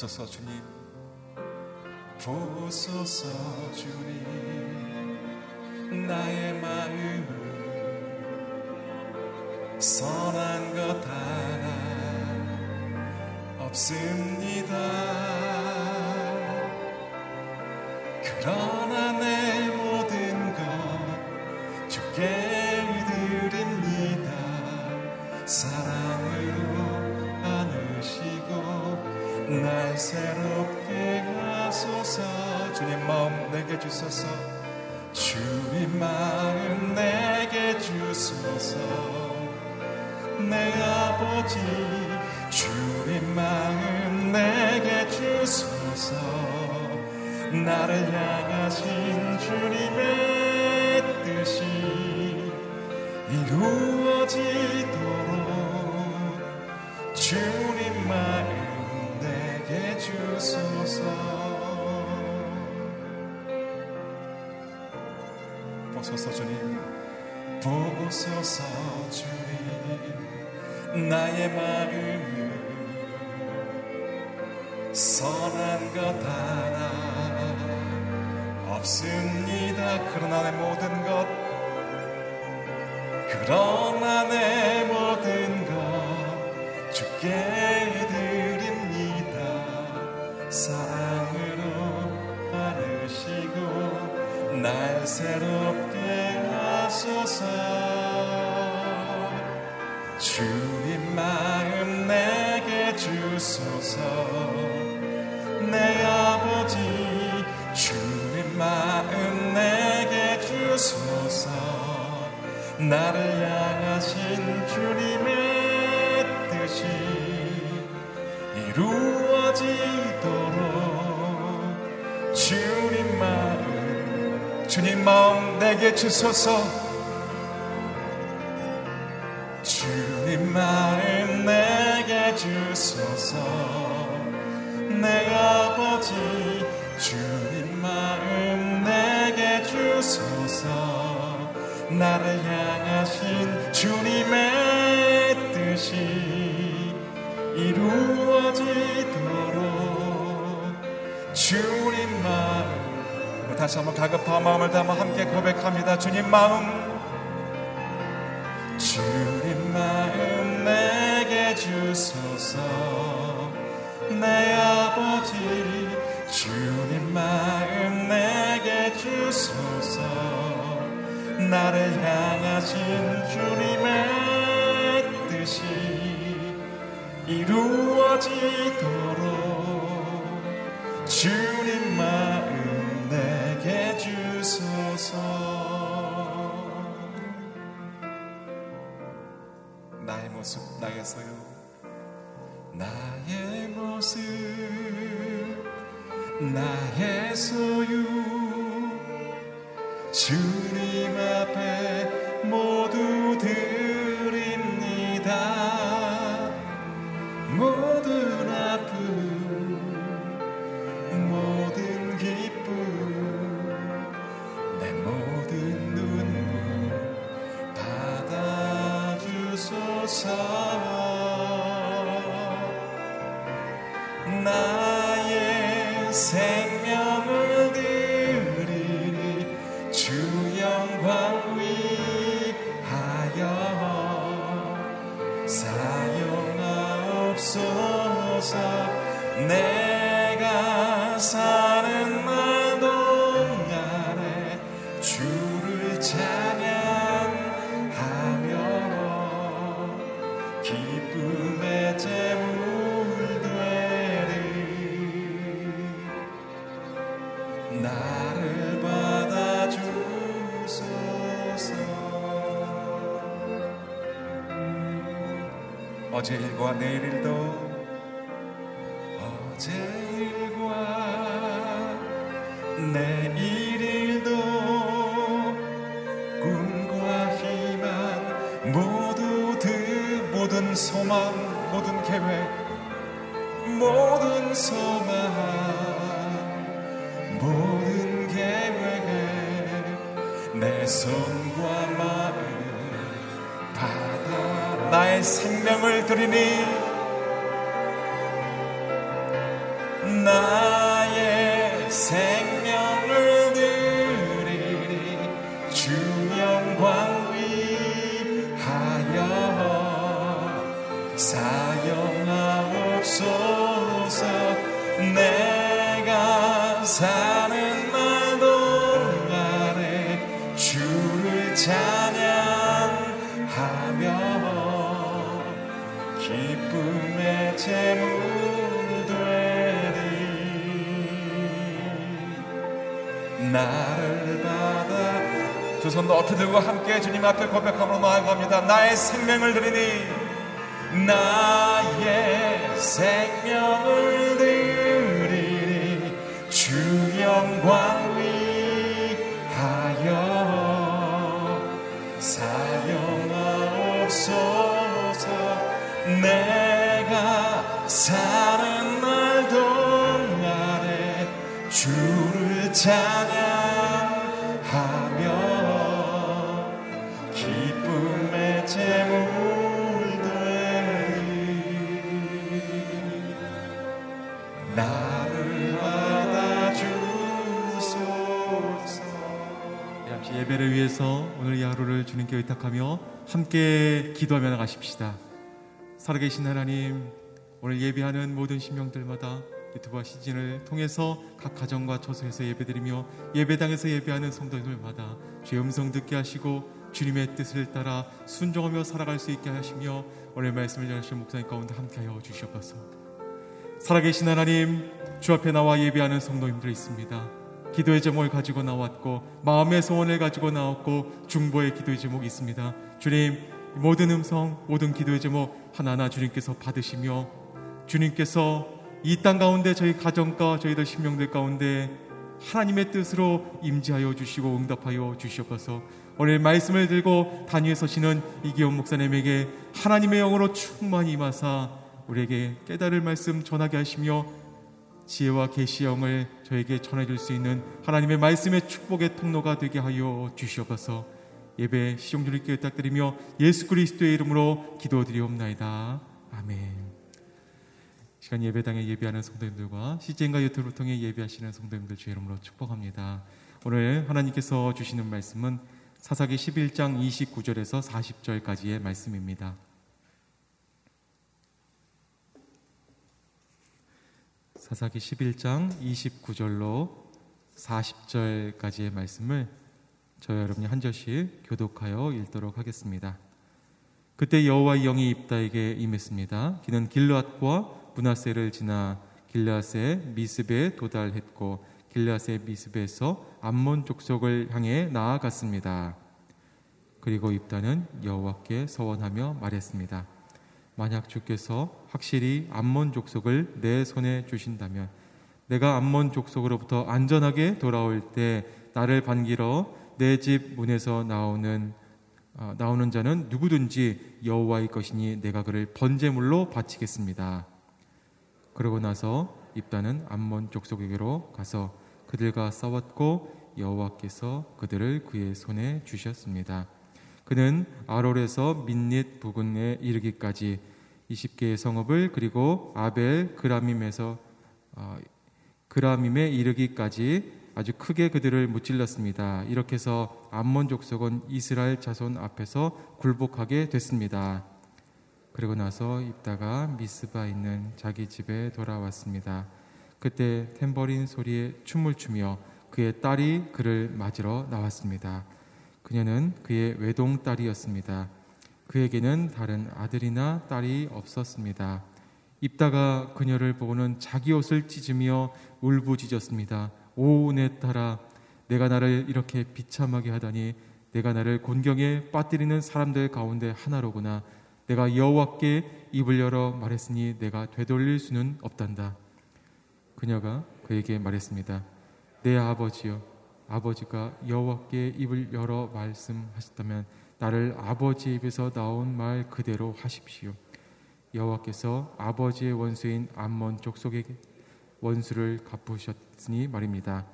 보소서 주님. 보소서 주님. 나의 마음을 선한 것 하나 없습니다 주소서. 주님 마음 내게 주소서. 내 아버지 주님 마음 내게 주소서. 나를 향하신 주님의 뜻이 이루어지도록 주님 마음 내게 주소서 보소서 주님. 보소서 주님. 나의 마음을 선한 것 하나 없습니다. 그러나 내 모든 것 그러나 내 모든 것 주께 드립니다. 사랑으로 바르시고 날 새롭게 하소서. 주님 마음 내게 주소서. 내 아버지 주님 마음 내게 주소서. 나를 향하신 주님의 뜻이 이루어지도록 주님 마음 주님 마음 내게 주소서 가급한 마음을 담아 함께 고백합니다. 주님 마음. 주님 마음 내게 주소서. 내 아버지 주님 마음 내게 주소서. 나를 향하신 주님의 뜻이 이루어지도록 나의 소유 나의 모습 나의 소유 주님 어제 일과 내일 일도 사는 마음 안에 주를 찬양하며 기쁨의 제물 되리. 나를 받아 두 손 어떻게 들고 함께 주님 앞에 고백함으로 나아갑니다. 나의 생명을 드리니 나의 생명을 드리니 영광 위하여 사용하옵소서. 내가 사는 날 동안에 주를 찬양하며 기쁨의 제물 나 예배를 위해서 오늘 이 하루를 주님께 의탁하며 함께 기도하며 나가십시다. 살아계신 하나님, 오늘 예배하는 모든 신명들마다 유튜브와 시즌을 통해서 각 가정과 처소에서 예배드리며 예배당에서 예배하는 성도들마다 주의 음성 듣게 하시고 주님의 뜻을 따라 순종하며 살아갈 수 있게 하시며 오늘 말씀을 전하실 목사님 가운데 함께하여 주시옵소서. 살아계신 하나님, 주 앞에 나와 예배하는 성도님들이 있습니다. 기도의 제목을 가지고 나왔고 마음의 소원을 가지고 나왔고 중보의 기도의 제목이 있습니다. 주님, 모든 음성, 모든 기도의 제목 하나하나 주님께서 받으시며 주님께서 이 땅 가운데 저희 가정과 저희들 심령들 가운데 하나님의 뜻으로 임재하여 주시고 응답하여 주시옵소서. 오늘 말씀을 들고 단위에 서시는 이기원 목사님에게 하나님의 영으로 충만히 임하사 우리에게 깨달을 말씀 전하게 하시며 지혜와 계시 영을 저에게 전해줄 수 있는 하나님의 말씀의 축복의 통로가 되게 하여 주시옵소서. 예배 시종주님께 부탁드리며 예수 그리스도의 이름으로 기도드리옵나이다. 아멘. 시간 예배당에 예배하는 성도님들과 CGN과 유튜브를 통해 예배하시는 성도님들 주의 이름으로 축복합니다. 오늘 하나님께서 주시는 말씀은 사사기 11장 29절에서 40절까지의 말씀입니다. 사사기 11장 29절로 40절까지의 말씀을 저 여러분이 한 절씩 교독하여 읽도록 하겠습니다. 그때 여호와의 영이 입다에게 임했습니다. 그는 길르앗과 문하세를 지나 길르앗의 미스베에 도달했고 길르앗의 미스베에서 암몬 족속을 향해 나아갔습니다. 그리고 입다는 여호와께 서원하며 말했습니다. 만약 주께서 확실히 암몬 족속을 내 손에 주신다면 내가 암몬 족속으로부터 안전하게 돌아올 때 나를 반기러 내 집 문에서 나오는 어, 나오는 자는 누구든지 여호와의 것이니 내가 그를 번제물로 바치겠습니다. 그러고 나서 입다는 암몬 족속에게로 가서 그들과 싸웠고 여호와께서 그들을 그의 손에 주셨습니다. 그는 아롤에서 민닛 부근에 이르기까지 20개의 성읍을 그리고 아벨 그라밈에서 어, 그라밈에 이르기까지 아주 크게 그들을 무찔렀습니다. 이렇게 해서 암몬 족속은 이스라엘 자손 앞에서 굴복하게 됐습니다. 그리고 나서 입다가 미스바 있는 자기 집에 돌아왔습니다. 그때 탬버린 소리에 춤을 추며 그의 딸이 그를 맞으러 나왔습니다. 그녀는 그의 외동 딸이었습니다. 그에게는 다른 아들이나 딸이 없었습니다. 입다가 그녀를 보고는 자기 옷을 찢으며 울부짖었습니다. 오, 내 딸아, 내가 나를 이렇게 비참하게 하다니 내가 나를 곤경에 빠뜨리는 사람들 가운데 하나로구나. 내가 여호와께 입을 열어 말했으니 내가 되돌릴 수는 없단다. 그녀가 그에게 말했습니다. 내 아버지여, 아버지가 여호와께 입을 열어 말씀하셨다면 나를 아버지 입에서 나온 말 그대로 하십시오. 여호와께서 아버지의 원수인 암몬 족속에게 원수를 갚으셨으니 말입니다.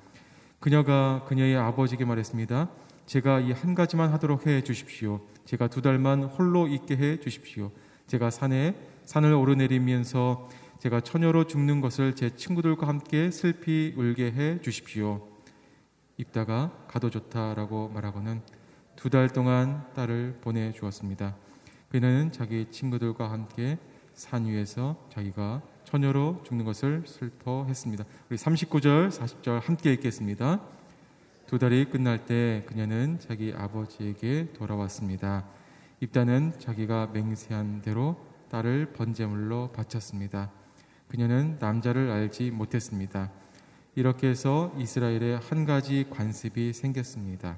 그녀가 그녀의 아버지에게 말했습니다. 제가 이 한 가지만 하도록 해 주십시오. 제가 두 달만 홀로 있게 해 주십시오. 제가 산에 산을 오르내리면서 제가 처녀로 죽는 것을 제 친구들과 함께 슬피 울게 해 주십시오. 입다가 가도 좋다라고 말하고는 두 달 동안 딸을 보내 주었습니다. 그는 자기 친구들과 함께 산 위에서 자기가 처녀로 죽는 것을 슬퍼했습니다. 우리 39절, 40절 함께 읽겠습니다. 두 달이 끝날 때 그녀는 자기 아버지에게 돌아왔습니다. 입다는 자기가 맹세한 대로 딸을 번제물로 바쳤습니다. 그녀는 남자를 알지 못했습니다. 이렇게 해서 이스라엘에 한 가지 관습이 생겼습니다.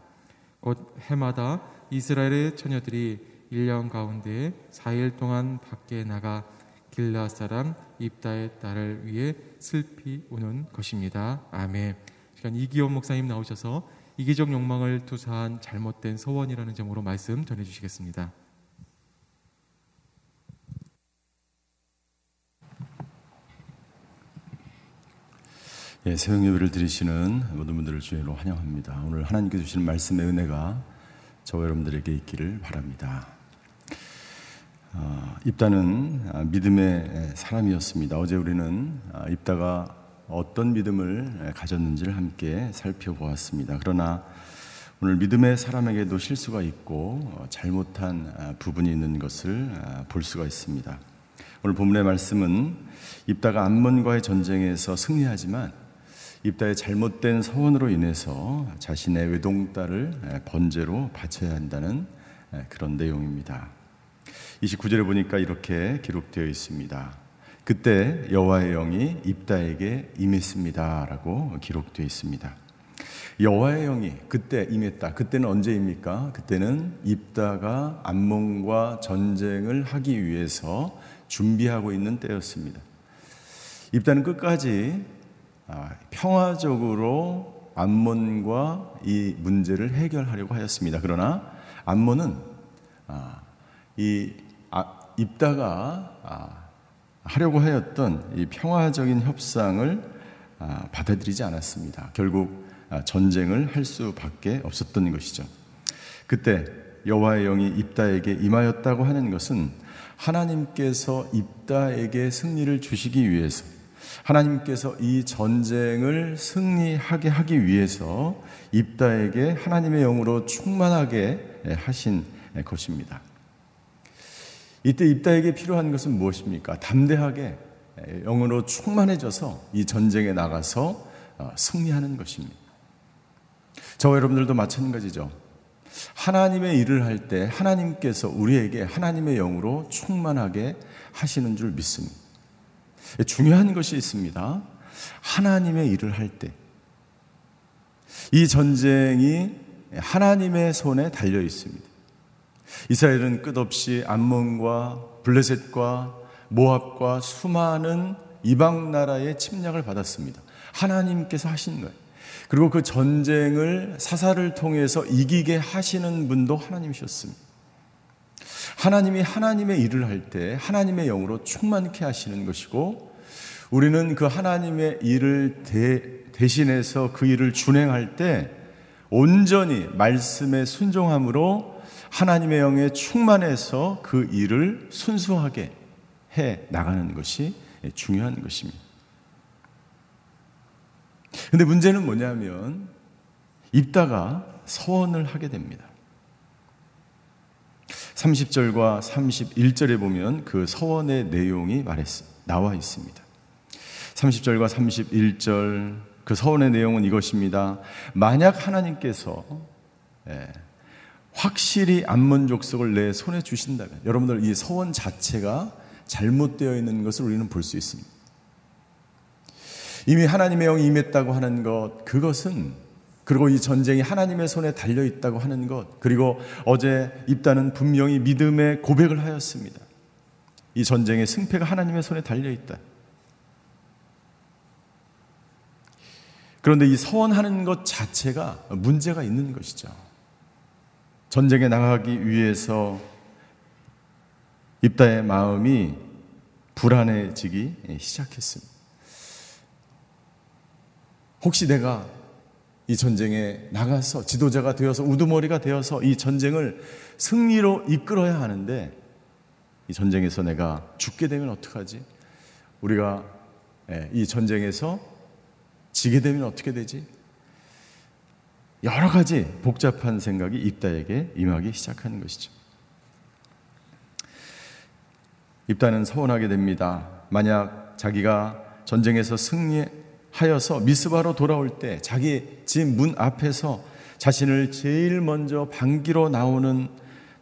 곧 해마다 이스라엘의 처녀들이 1년 가운데 4일 동안 밖에 나가 길라 사람 입다의 딸을 위해 슬피 우는 것입니다. 아멘. 이기원 목사님 나오셔서 이기적 욕망을 투사한 잘못된 소원이라는 점으로 말씀 전해 주시겠습니다. 예, 새벽 예배를 드리시는 모든 분들을 주의로 환영합니다. 오늘 하나님께 주시는 말씀의 은혜가 저와 여러분들에게 있기를 바랍니다. 어, 입다는 아, 믿음의 사람이었습니다. 어제 우리는 아, 입다가 어떤 믿음을 가졌는지를 함께 살펴보았습니다. 그러나 오늘 믿음의 사람에게도 실수가 있고 어, 잘못한 아, 부분이 있는 것을 볼 수가 있습니다. 오늘 본문의 말씀은 입다가 암몬과의 전쟁에서 승리하지만 입다의 잘못된 서원으로 인해서 자신의 외동딸을 번제로 바쳐야 한다는 그런 내용입니다. 29절에 보니까 이렇게 기록되어 있습니다. 그때 여호와의 영이 입다에게 임했습니다라고 기록되어 있습니다. 여호와의 영이 그때 임했다. 그때는 언제입니까? 그때는 입다가 암몬과 전쟁을 하기 위해서 준비하고 있는 때였습니다. 입다는 끝까지 아, 평화적으로 암몬과 이 문제를 해결하려고 하였습니다. 그러나 암몬은 아, 이 아, 입다가 하려고 하였던 이 평화적인 협상을 받아들이지 않았습니다. 결국 전쟁을 할 수밖에 없었던 것이죠. 그때 여호와의 영이 입다에게 임하였다고 하는 것은 하나님께서 입다에게 승리를 주시기 위해서 하나님께서 이 전쟁을 승리하게 하기 위해서 입다에게 하나님의 영으로 충만하게 하신 것입니다. 이때 입다에게 필요한 것은 무엇입니까? 담대하게 영으로 충만해져서 이 전쟁에 나가서 어, 승리하는 것입니다. 저와 여러분들도 마찬가지죠. 하나님의 일을 할 때 하나님께서 우리에게 하나님의 영으로 충만하게 하시는 줄 믿습니다. 중요한 것이 있습니다. 하나님의 일을 할 때, 이 전쟁이 하나님의 손에 달려 있습니다. 이스라엘은 끝없이 암몬과 블레셋과 모압과 수많은 이방 나라의 침략을 받았습니다. 하나님께서 하신 거예요. 그리고 그 전쟁을 사사를 통해서 이기게 하시는 분도 하나님이셨습니다. 하나님이 하나님의 일을 할 때 하나님의 영으로 충만케 하시는 것이고 우리는 그 하나님의 일을 대, 대신해서 그 일을 준행할 때 온전히 말씀에 순종함으로 하나님의 영에 충만해서 그 일을 순수하게 해 나가는 것이 중요한 것입니다. 근데 문제는 뭐냐면 입다가 서원을 하게 됩니다. 30절과 31절에 보면 그 서원의 내용이 말했, 나와 있습니다. 30절과 31절 그 서원의 내용은 이것입니다. 만약 하나님께서 예, 확실히 암몬 족속을 내 손에 주신다면 여러분들 이 서원 자체가 잘못되어 있는 것을 우리는 볼 수 있습니다. 이미 하나님의 영이 임했다고 하는 것 그것은 그리고 이 전쟁이 하나님의 손에 달려 있다고 하는 것 그리고 어제 입다는 분명히 믿음의 고백을 하였습니다. 이 전쟁의 승패가 하나님의 손에 달려 있다. 그런데 이 서원하는 것 자체가 문제가 있는 것이죠. 전쟁에 나가기 위해서 입다의 마음이 불안해지기 시작했습니다. 혹시 내가 이 전쟁에 나가서 지도자가 되어서 우두머리가 되어서 이 전쟁을 승리로 이끌어야 하는데 이 전쟁에서 내가 죽게 되면 어떡하지? 우리가 예, 이 전쟁에서 지게 되면 어떻게 되지? 여러 가지 복잡한 생각이 입다에게 임하기 시작하는 것이죠. 입다는 서운하게 됩니다. 만약 자기가 전쟁에서 승리 하여서 미스바로 돌아올 때 자기 집 문 앞에서 자신을 제일 먼저 반기로 나오는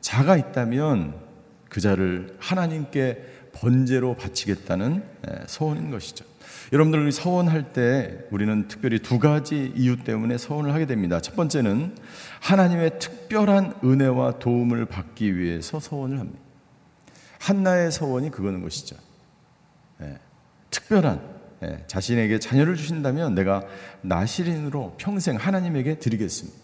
자가 있다면 그 자를 하나님께 번제로 바치겠다는 소원인 것이죠. 여러분들 서원할 때 우리는 특별히 두 가지 이유 때문에 서원을 하게 됩니다. 첫 번째는 하나님의 특별한 은혜와 도움을 받기 위해서 서원을 합니다. 한나의 서원이 그거는 것이죠. 예, 특별한 예, 자신에게 자녀를 주신다면 내가 나시린으로 평생 하나님에게 드리겠습니다.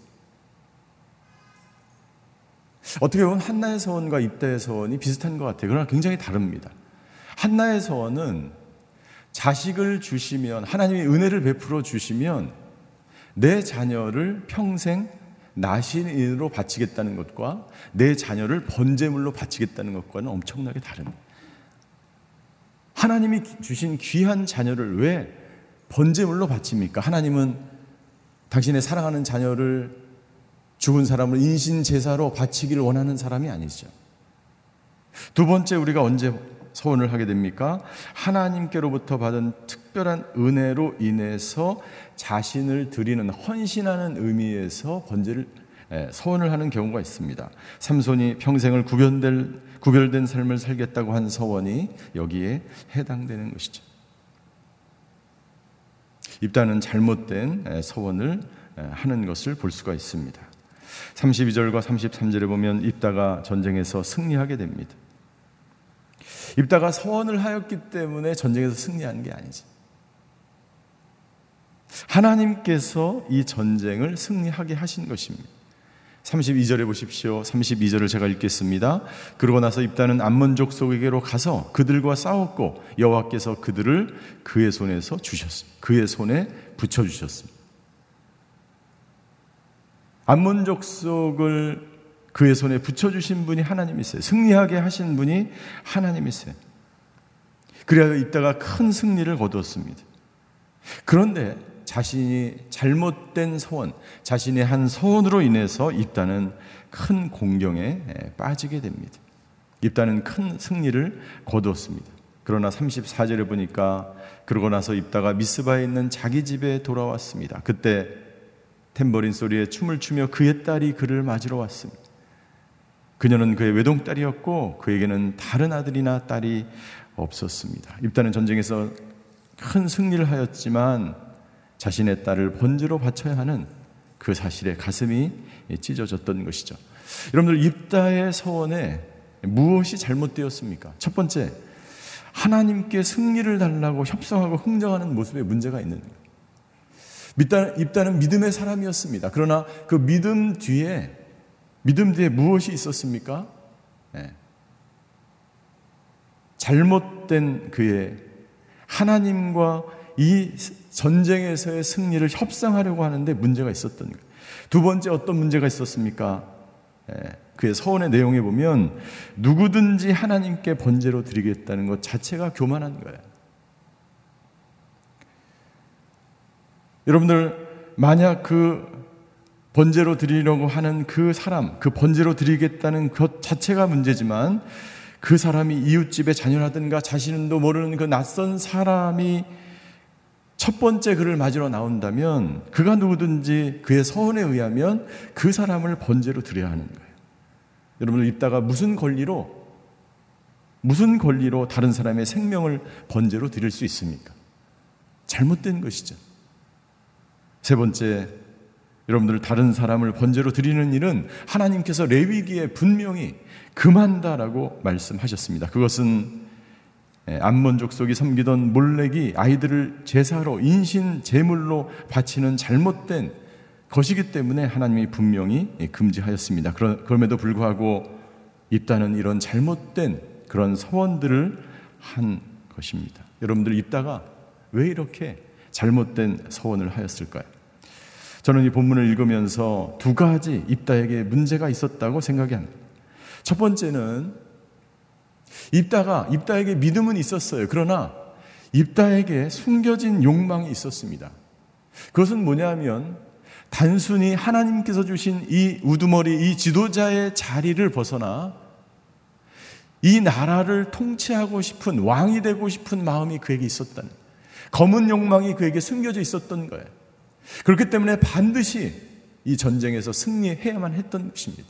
어떻게 보면 한나의 서원과 입다의 서원이 비슷한 것 같아요. 그러나 굉장히 다릅니다. 한나의 서원은 자식을 주시면 하나님이 은혜를 베풀어 주시면 내 자녀를 평생 나신인으로 바치겠다는 것과 내 자녀를 번제물로 바치겠다는 것과는 엄청나게 다릅니다. 하나님이 주신 귀한 자녀를 왜 번제물로 바칩니까? 하나님은 당신의 사랑하는 자녀를 죽은 사람을 인신 제사로 바치기를 원하는 사람이 아니죠. 두 번째 우리가 언제 소원을 하게 됩니까? 하나님께로부터 받은 특별한 은혜로 인해서 자신을 드리는 헌신하는 의미에서 번제를 소원을 하는 경우가 있습니다. 삼손이 평생을 구별된, 구별된 삶을 살겠다고 한 서원이 여기에 해당되는 것이죠. 입단은 잘못된 서원을 하는 것을 볼 수가 있습니다. 32절과 33절에 보면 입다가 전쟁에서 승리하게 됩니다. 입다가 서원을 하였기 때문에 전쟁에서 승리하는 게 아니지. 하나님께서 이 전쟁을 승리하게 하신 것입니다. 32절에 보십시오. 32절을 제가 읽겠습니다. 그러고 나서 입다는 암몬족 속에게로 가서 그들과 싸웠고 여호와께서 그들을 그의 손에서 주셨습니다. 그의 손에 붙여 주셨습니다. 암몬 족 속을 그의 손에 붙여 주신 분이 하나님이세요. 승리하게 하신 분이 하나님이세요. 그래야 이따가 큰 승리를 거두었습니다. 그런데 자신이 잘못된 소원, 자신의 한 소원으로 인해서 입다는 큰 공경에 빠지게 됩니다. 입다는 큰 승리를 거두었습니다. 그러나 34절에 보니까 그러고 나서 입다가 미스바에 있는 자기 집에 돌아왔습니다. 그때 탬버린 소리에 춤을 추며 그의 딸이 그를 맞으러 왔습니다. 그녀는 그의 외동딸이었고 그에게는 다른 아들이나 딸이 없었습니다. 입다는 전쟁에서 큰 승리를 하였지만 자신의 딸을 번지로 바쳐야 하는 그 사실에 가슴이 찢어졌던 것이죠. 여러분들 입다의 서원에 무엇이 잘못되었습니까? 첫 번째, 하나님께 승리를 달라고 협상하고 흥정하는 모습에 문제가 있는 거예요. 입다는 믿음의 사람이었습니다. 그러나 그 믿음 뒤에 믿음 뒤에 무엇이 있었습니까? 네. 잘못된 그의 하나님과 이 전쟁에서의 승리를 협상하려고 하는데 문제가 있었던 거예요. 두 번째 어떤 문제가 있었습니까? 네. 그의 서원의 내용에 보면 누구든지 하나님께 번제로 드리겠다는 것 자체가 교만한 거예요. 여러분들 만약 그 번제로 드리려고 하는 그 사람, 그 번제로 드리겠다는 것 자체가 문제지만 그 사람이 이웃집의 자녀라든가 자신도 모르는 그 낯선 사람이 첫 번째 그를 맞으러 나온다면 그가 누구든지 그의 서원에 의하면 그 사람을 번제로 드려야 하는 거예요. 여러분들 입다가 무슨 권리로 무슨 권리로 다른 사람의 생명을 번제로 드릴 수 있습니까? 잘못된 것이죠. 세 번째, 여러분들 다른 사람을 번제로 드리는 일은 하나님께서 레위기에 분명히 금한다라고 말씀하셨습니다. 그것은 암몬 족속이 섬기던 몰렉이 아이들을 제사로 인신 제물로 바치는 잘못된 것이기 때문에 하나님이 분명히 금지하였습니다. 그럼에도 불구하고 입다는 이런 잘못된 그런 서원들을 한 것입니다. 여러분들 입다가 왜 이렇게 잘못된 서원을 하였을까요? 저는 이 본문을 읽으면서 두 가지 입다에게 문제가 있었다고 생각이 합니다. 첫 번째는 입다가 입다에게 믿음은 있었어요. 그러나 입다에게 숨겨진 욕망이 있었습니다. 그것은 뭐냐면 단순히 하나님께서 주신 이 우두머리 이 지도자의 자리를 벗어나 이 나라를 통치하고 싶은 왕이 되고 싶은 마음이 그에게 있었다는 검은 욕망이 그에게 숨겨져 있었던 거예요. 그렇기 때문에 반드시 이 전쟁에서 승리해야만 했던 것입니다.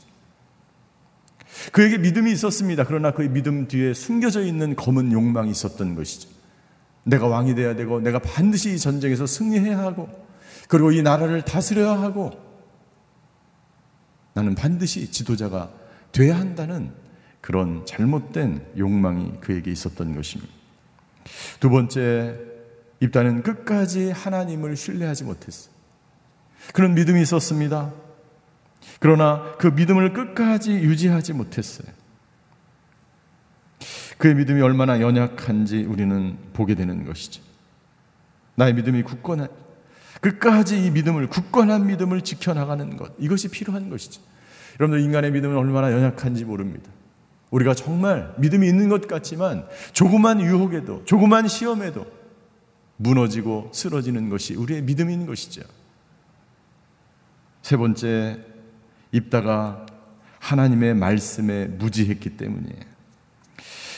그에게 믿음이 있었습니다. 그러나 그의 믿음 뒤에 숨겨져 있는 검은 욕망이 있었던 것이죠. 내가 왕이 돼야 되고 내가 반드시 이 전쟁에서 승리해야 하고 그리고 이 나라를 다스려야 하고 나는 반드시 지도자가 돼야 한다는 그런 잘못된 욕망이 그에게 있었던 것입니다. 두 번째, 입다는 끝까지 하나님을 신뢰하지 못했어요. 그런 믿음이 있었습니다. 그러나 그 믿음을 끝까지 유지하지 못했어요. 그의 믿음이 얼마나 연약한지 우리는 보게 되는 것이죠. 나의 믿음이 굳건한, 끝까지 이 믿음을, 굳건한 믿음을 지켜나가는 것. 이것이 필요한 것이죠. 여러분들 인간의 믿음은 얼마나 연약한지 모릅니다. 우리가 정말 믿음이 있는 것 같지만 조그만 유혹에도, 조그만 시험에도 무너지고 쓰러지는 것이 우리의 믿음인 것이죠. 세 번째, 입다가 하나님의 말씀에 무지했기 때문이에요.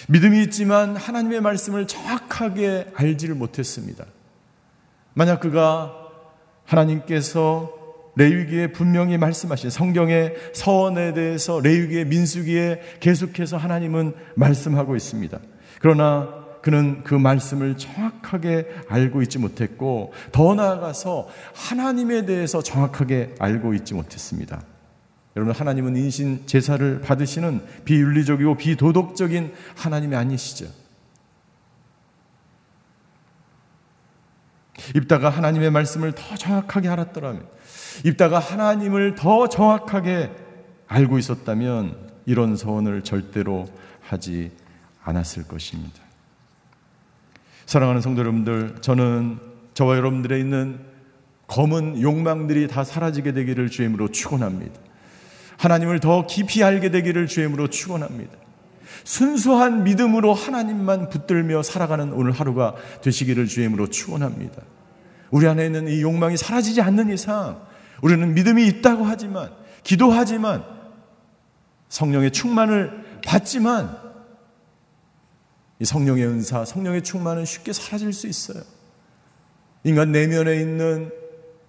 믿음이 있지만 하나님의 말씀을 정확하게 알지를 못했습니다. 만약 그가 하나님께서 레위기에 분명히 말씀하신 성경의 서원에 대해서 레위기의 민수기에 계속해서 하나님은 말씀하고 있습니다. 그러나 그는 그 말씀을 정확하게 알고 있지 못했고 더 나아가서 하나님에 대해서 정확하게 알고 있지 못했습니다. 여러분 하나님은 인신 제사를 받으시는 비윤리적이고 비도덕적인 하나님이 아니시죠. 입다가 하나님의 말씀을 더 정확하게 알았더라면, 입다가 하나님을 더 정확하게 알고 있었다면 이런 서원을 절대로 하지 않았을 것입니다. 사랑하는 성도 여러분들, 저는 저와 여러분들의 있는 검은 욕망들이 다 사라지게 되기를 주임으로 축원합니다. 하나님을 더 깊이 알게 되기를 주임으로 축원합니다. 순수한 믿음으로 하나님만 붙들며 살아가는 오늘 하루가 되시기를 주임으로 축원합니다. 우리 안에 있는 이 욕망이 사라지지 않는 이상 우리는 믿음이 있다고 하지만 기도하지만 성령의 충만을 받지만 이 성령의 은사, 성령의 충만은 쉽게 사라질 수 있어요. 인간 내면에 있는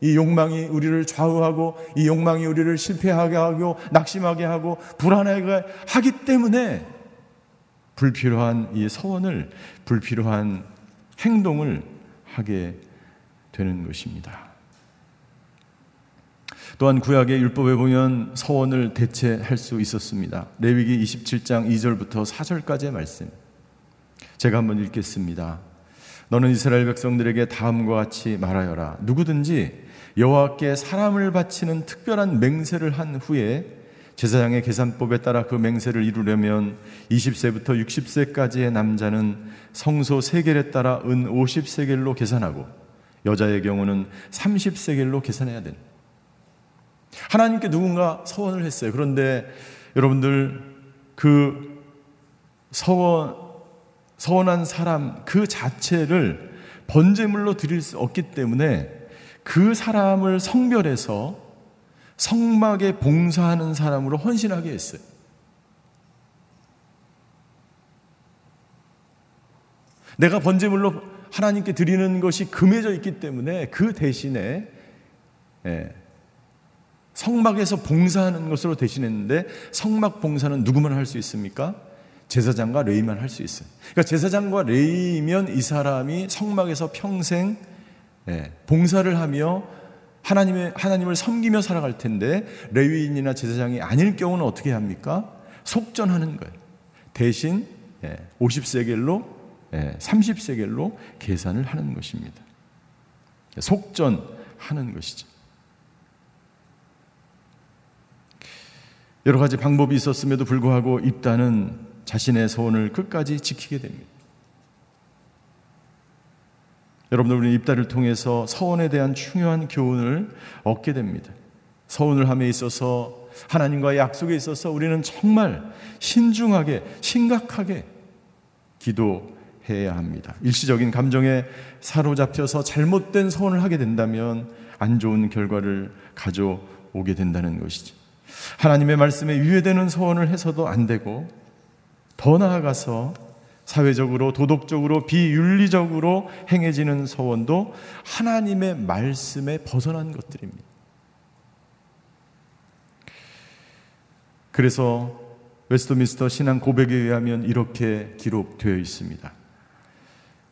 이 욕망이 우리를 좌우하고 이 욕망이 우리를 실패하게 하고 낙심하게 하고 불안하게 하기 때문에 불필요한 이 서원을 불필요한 행동을 하게 되는 것입니다. 또한 구약의 율법에 보면 서원을 대체할 수 있었습니다. 레위기 27장 2절부터 4절까지의 말씀. 제가 한번 읽겠습니다. 너는 이스라엘 백성들에게 다음과 같이 말하여라. 누구든지 여호와께 사람을 바치는 특별한 맹세를 한 후에 제사장의 계산법에 따라 그 맹세를 이루려면 20세부터 60세까지의 남자는 성소 세겔에 따라 은 50세겔로 계산하고 여자의 경우는 30세겔로 계산해야 된다. 하나님께 누군가 서원을 했어요. 그런데 여러분들 그 서원 서원한 사람 그 자체를 번제물로 드릴 수 없기 때문에 그 사람을 성별해서 성막에 봉사하는 사람으로 헌신하게 했어요. 내가 번제물로 하나님께 드리는 것이 금해져 있기 때문에 그 대신에 예, 성막에서 봉사하는 것으로 대신했는데 성막 봉사는 누구만 할 수 있습니까? 제사장과 레이만 할 수 있어요. 그러니까 제사장과 레이면 이 사람이 성막에서 평생 예, 봉사를 하며 하나님의 하나님을 섬기며 살아갈 텐데 레위인이나 제사장이 아닐 경우는 어떻게 합니까? 속전하는 거예요. 대신 50세겔로 예, 30세겔로 예, 계산을 하는 것입니다. 속전하는 것이죠. 여러 가지 방법이 있었음에도 불구하고 입다는 자신의 소원을 끝까지 지키게 됩니다. 여러분들 우리 입다를 통해서 서원에 대한 중요한 교훈을 얻게 됩니다. 서원을 함에 있어서 하나님과의 약속에 있어서 우리는 정말 신중하게 심각하게 기도해야 합니다. 일시적인 감정에 사로잡혀서 잘못된 서원을 하게 된다면 안 좋은 결과를 가져오게 된다는 것이죠. 하나님의 말씀에 위배되는 서원을 해서도 안 되고 더 나아가서 사회적으로 도덕적으로 비윤리적으로 행해지는 서원도 하나님의 말씀에 벗어난 것들입니다. 그래서 웨스트민스터 신앙 고백에 의하면 이렇게 기록되어 있습니다.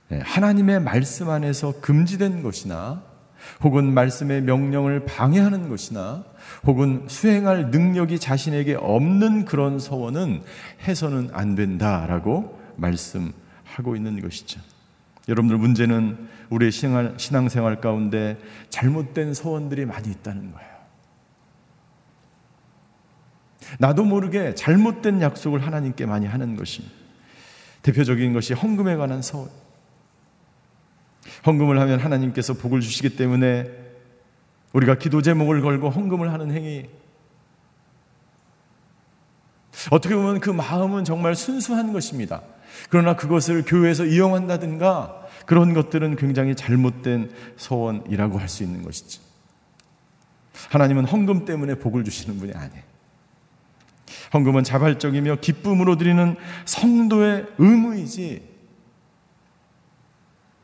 네, 하나님의 말씀 안에서 금지된 것이나 혹은 말씀의 명령을 방해하는 것이나 혹은 수행할 능력이 자신에게 없는 그런 서원은 해서는 안 된다라고 말씀하고 있는 것이죠. 여러분들 문제는 우리의 신앙생활 가운데 잘못된 서원들이 많이 있다는 거예요. 나도 모르게 잘못된 약속을 하나님께 많이 하는 것입니다. 대표적인 것이 헌금에 관한 서원. 헌금을 하면 하나님께서 복을 주시기 때문에 우리가 기도 제목을 걸고 헌금을 하는 행위. 어떻게 보면 그 마음은 정말 순수한 것입니다. 그러나 그것을 교회에서 이용한다든가 그런 것들은 굉장히 잘못된 소원이라고 할 수 있는 것이죠. 하나님은 헌금 때문에 복을 주시는 분이 아니에요. 헌금은 자발적이며 기쁨으로 드리는 성도의 의무이지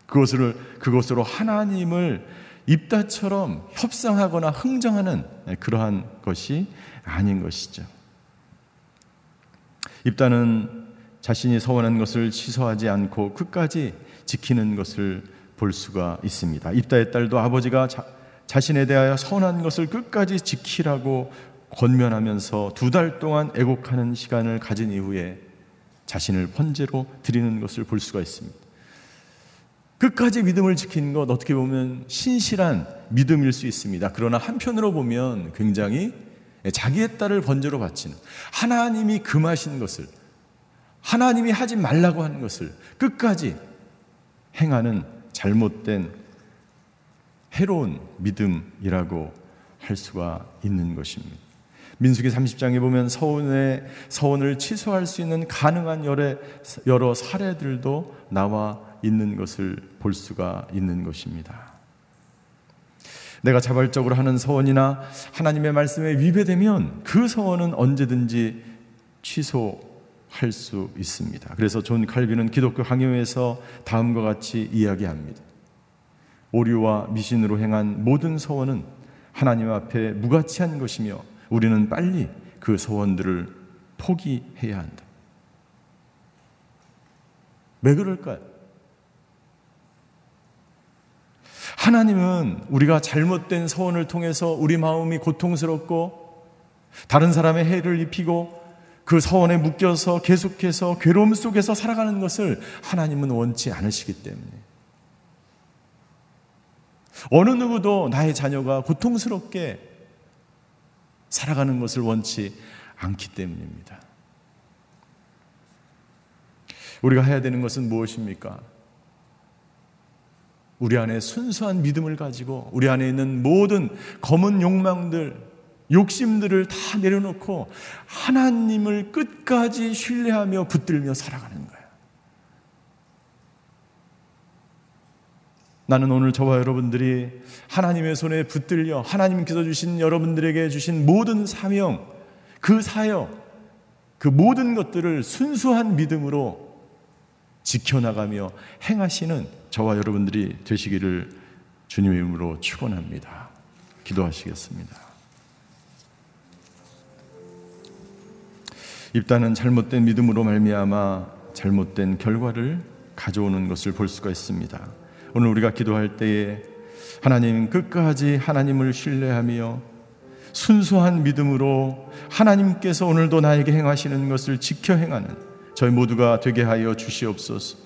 그것을 그것으로 하나님을 입다처럼 협상하거나 흥정하는 그러한 것이 아닌 것이죠. 입다는 자신이 서원한 것을 취소하지 않고 끝까지 지키는 것을 볼 수가 있습니다. 입다의 딸도 아버지가 자, 자신에 대하여 서운한 것을 끝까지 지키라고 권면하면서 두 달 동안 애곡하는 시간을 가진 이후에 자신을 번제로 드리는 것을 볼 수가 있습니다. 끝까지 믿음을 지키는 것 어떻게 보면 신실한 믿음일 수 있습니다. 그러나 한편으로 보면 굉장히 자기의 딸을 번제로 바치는 하나님이 금하신 것을 하나님이 하지 말라고 하는 것을 끝까지 행하는 잘못된 해로운 믿음이라고 할 수가 있는 것입니다. 민수기 30장에 보면 서원의 서원을 취소할 수 있는 가능한 여러, 여러 사례들도 나와 있는 것을 볼 수가 있는 것입니다. 내가 자발적으로 하는 서원이나 하나님의 말씀에 위배되면 그 서원은 언제든지 취소 할 수 있습니다. 그래서 존 칼빈은 기독교 강요에서 다음과 같이 이야기합니다. 오류와 미신으로 행한 모든 서원은 하나님 앞에 무가치한 것이며 우리는 빨리 그 서원들을 포기해야 한다. 왜 그럴까요? 하나님은 우리가 잘못된 소원을 통해서 우리 마음이 고통스럽고 다른 사람의 해를 입히고 그 서원에 묶여서 계속해서 괴로움 속에서 살아가는 것을 하나님은 원치 않으시기 때문에 어느 누구도 나의 자녀가 고통스럽게 살아가는 것을 원치 않기 때문입니다. 우리가 해야 되는 것은 무엇입니까? 우리 안에 순수한 믿음을 가지고 우리 안에 있는 모든 검은 욕망들, 욕심들을 다 내려놓고 하나님을 끝까지 신뢰하며 붙들며 살아가는 거예요. 나는 오늘 저와 여러분들이 하나님의 손에 붙들려 하나님께서 주신 여러분들에게 주신 모든 사명, 그 사역, 그 모든 것들을 순수한 믿음으로 지켜나가며 행하시는 저와 여러분들이 되시기를 주님의 이름으로 축원합니다. 기도하시겠습니다. 입단은 잘못된 믿음으로 말미암아 잘못된 결과를 가져오는 것을 볼 수가 있습니다. 오늘 우리가 기도할 때에 하나님 끝까지 하나님을 신뢰하며 순수한 믿음으로 하나님께서 오늘도 나에게 행하시는 것을 지켜 행하는 저희 모두가 되게 하여 주시옵소서.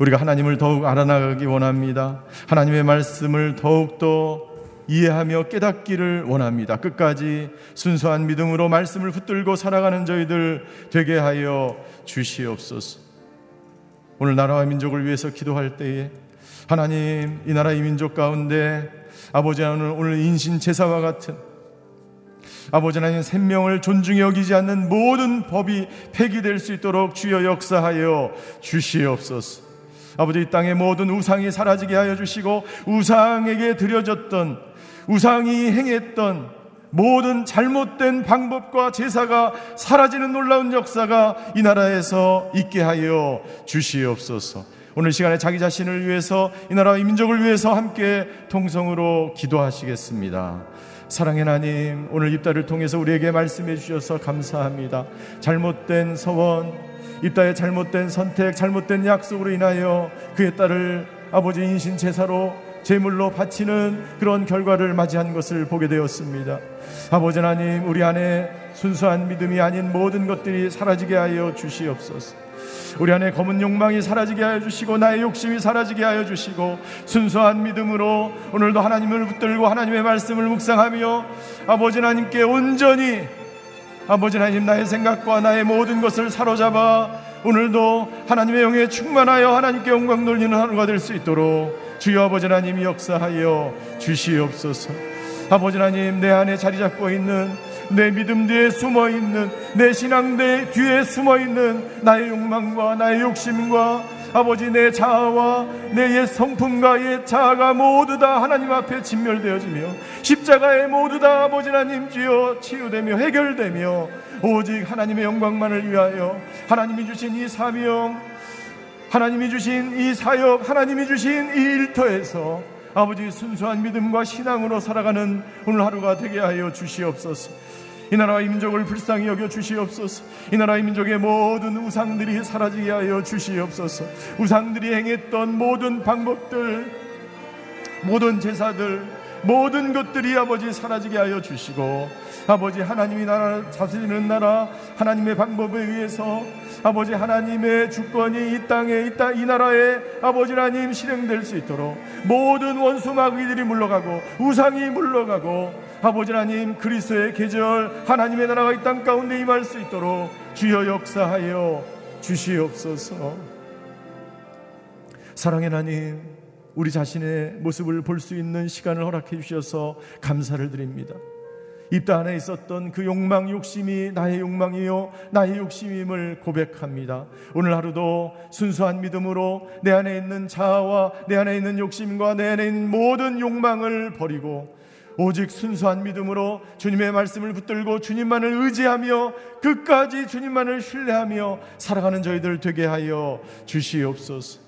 우리가 하나님을 더욱 알아나가기 원합니다. 하나님의 말씀을 더욱더 이해하며 깨닫기를 원합니다. 끝까지 순수한 믿음으로 말씀을 붙들고 살아가는 저희들 되게 하여 주시옵소서. 오늘 나라와 민족을 위해서 기도할 때에 하나님 이 나라 이 민족 가운데 아버지 하나님 오늘 인신 제사와 같은 아버지 하나님 생명을 존중히 여기지 않는 모든 법이 폐기될 수 있도록 주여 역사하여 주시옵소서. 아버지 이 땅의 모든 우상이 사라지게 하여 주시고 우상에게 드려졌던 우상이 행했던 모든 잘못된 방법과 제사가 사라지는 놀라운 역사가 이 나라에서 있게 하여 주시옵소서. 오늘 시간에 자기 자신을 위해서 이 나라와 이 민족을 위해서 함께 통성으로 기도하시겠습니다. 사랑의 하나님, 오늘 입다를 통해서 우리에게 말씀해 주셔서 감사합니다. 잘못된 서원, 입다의 잘못된 선택, 잘못된 약속으로 인하여 그의 딸을 아버지 인신 제사로 제물로 바치는 그런 결과를 맞이한 것을 보게 되었습니다. 아버지 하나님, 우리 안에 순수한 믿음이 아닌 모든 것들이 사라지게 하여 주시옵소서. 우리 안에 검은 욕망이 사라지게 하여 주시고 나의 욕심이 사라지게 하여 주시고 순수한 믿음으로 오늘도 하나님을 붙들고 하나님의 말씀을 묵상하며 아버지 하나님께 온전히 아버지 하나님 나의 생각과 나의 모든 것을 사로잡아 오늘도 하나님의 영에 충만하여 하나님께 영광 돌리는 하루가 될 수 있도록 주여 아버지 하나님 역사하여 주시옵소서. 아버지 하나님 내 안에 자리 잡고 있는 내 믿음 뒤에 숨어 있는 내 신앙 뒤에 숨어 있는 나의 욕망과 나의 욕심과 아버지 내 자아와 내옛 성품과 옛 자아가 모두 다 하나님 앞에 진멸되어지며 십자가에 모두 다 아버지 하나님 주여 치유되며 해결되며 오직 하나님의 영광만을 위하여 하나님이 주신 이 사명 하나님이 주신 이 사역 하나님이 주신 이 일터에서 아버지 순수한 믿음과 신앙으로 살아가는 오늘 하루가 되게 하여 주시옵소서. 이 나라와 이 민족을 불쌍히 여겨 주시옵소서. 이 나라의 민족의 모든 우상들이 사라지게 하여 주시옵소서. 우상들이 행했던 모든 방법들, 모든 제사들, 모든 것들이 아버지 사라지게 하여 주시고 아버지 하나님이 나라 다스리는 나라 하나님의 방법에 의해서 아버지 하나님의 주권이 이 땅에 이, 땅, 이 나라에 아버지 하나님 실행될 수 있도록 모든 원수 마귀들이 물러가고 우상이 물러가고 아버지 하나님 그리스의 계절 하나님의 나라가 이 땅 가운데 임할 수 있도록 주여 역사하여 주시옵소서. 사랑의 하나님 우리 자신의 모습을 볼 수 있는 시간을 허락해 주셔서 감사를 드립니다. 입다 안에 있었던 그 욕망, 욕심이 나의 욕망이요, 나의 욕심임을 고백합니다. 오늘 하루도 순수한 믿음으로 내 안에 있는 자아와 내 안에 있는 욕심과 내 안에 있는 모든 욕망을 버리고 오직 순수한 믿음으로 주님의 말씀을 붙들고 주님만을 의지하며 끝까지 주님만을 신뢰하며 살아가는 저희들 되게 하여 주시옵소서.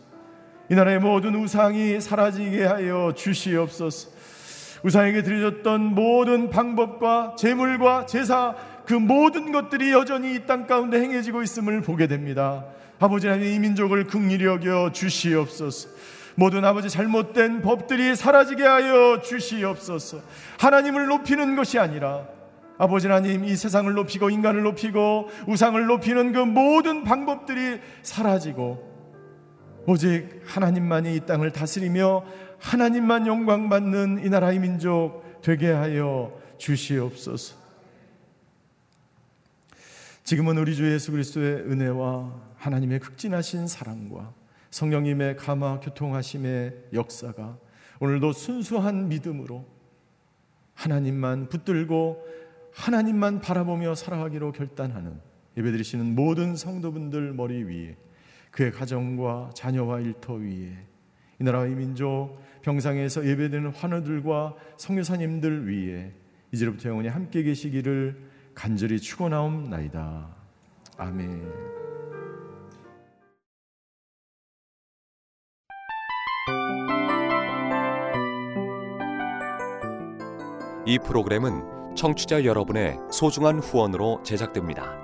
이 나라의 모든 우상이 사라지게 하여 주시옵소서. 우상에게 드려졌던 모든 방법과 재물과 제사 그 모든 것들이 여전히 이 땅 가운데 행해지고 있음을 보게 됩니다. 아버지 하나님 이 민족을 긍휼히 여겨 주시옵소서. 모든 아버지 잘못된 법들이 사라지게 하여 주시옵소서. 하나님을 높이는 것이 아니라 아버지 하나님 이 세상을 높이고 인간을 높이고 우상을 높이는 그 모든 방법들이 사라지고 오직 하나님만이 이 땅을 다스리며 하나님만 영광 받는 이 나라의 민족 되게 하여 주시옵소서. 지금은 우리 주 예수 그리스도의 은혜와 하나님의 극진하신 사랑과 성령님의 감화 교통하심의 역사가 오늘도 순수한 믿음으로 하나님만 붙들고 하나님만 바라보며 살아가기로 결단하는 예배드리시는 모든 성도분들 머리 위에 그의 가정과 자녀와 일터 위에 이 나라의 민족 병상에서 예배드리는 환우들과 성교사님들 위에 이제부터 영원히 함께 계시기를 간절히 축원하옵나이다. 아멘. 이 프로그램은 청취자 여러분의 소중한 후원으로 제작됩니다.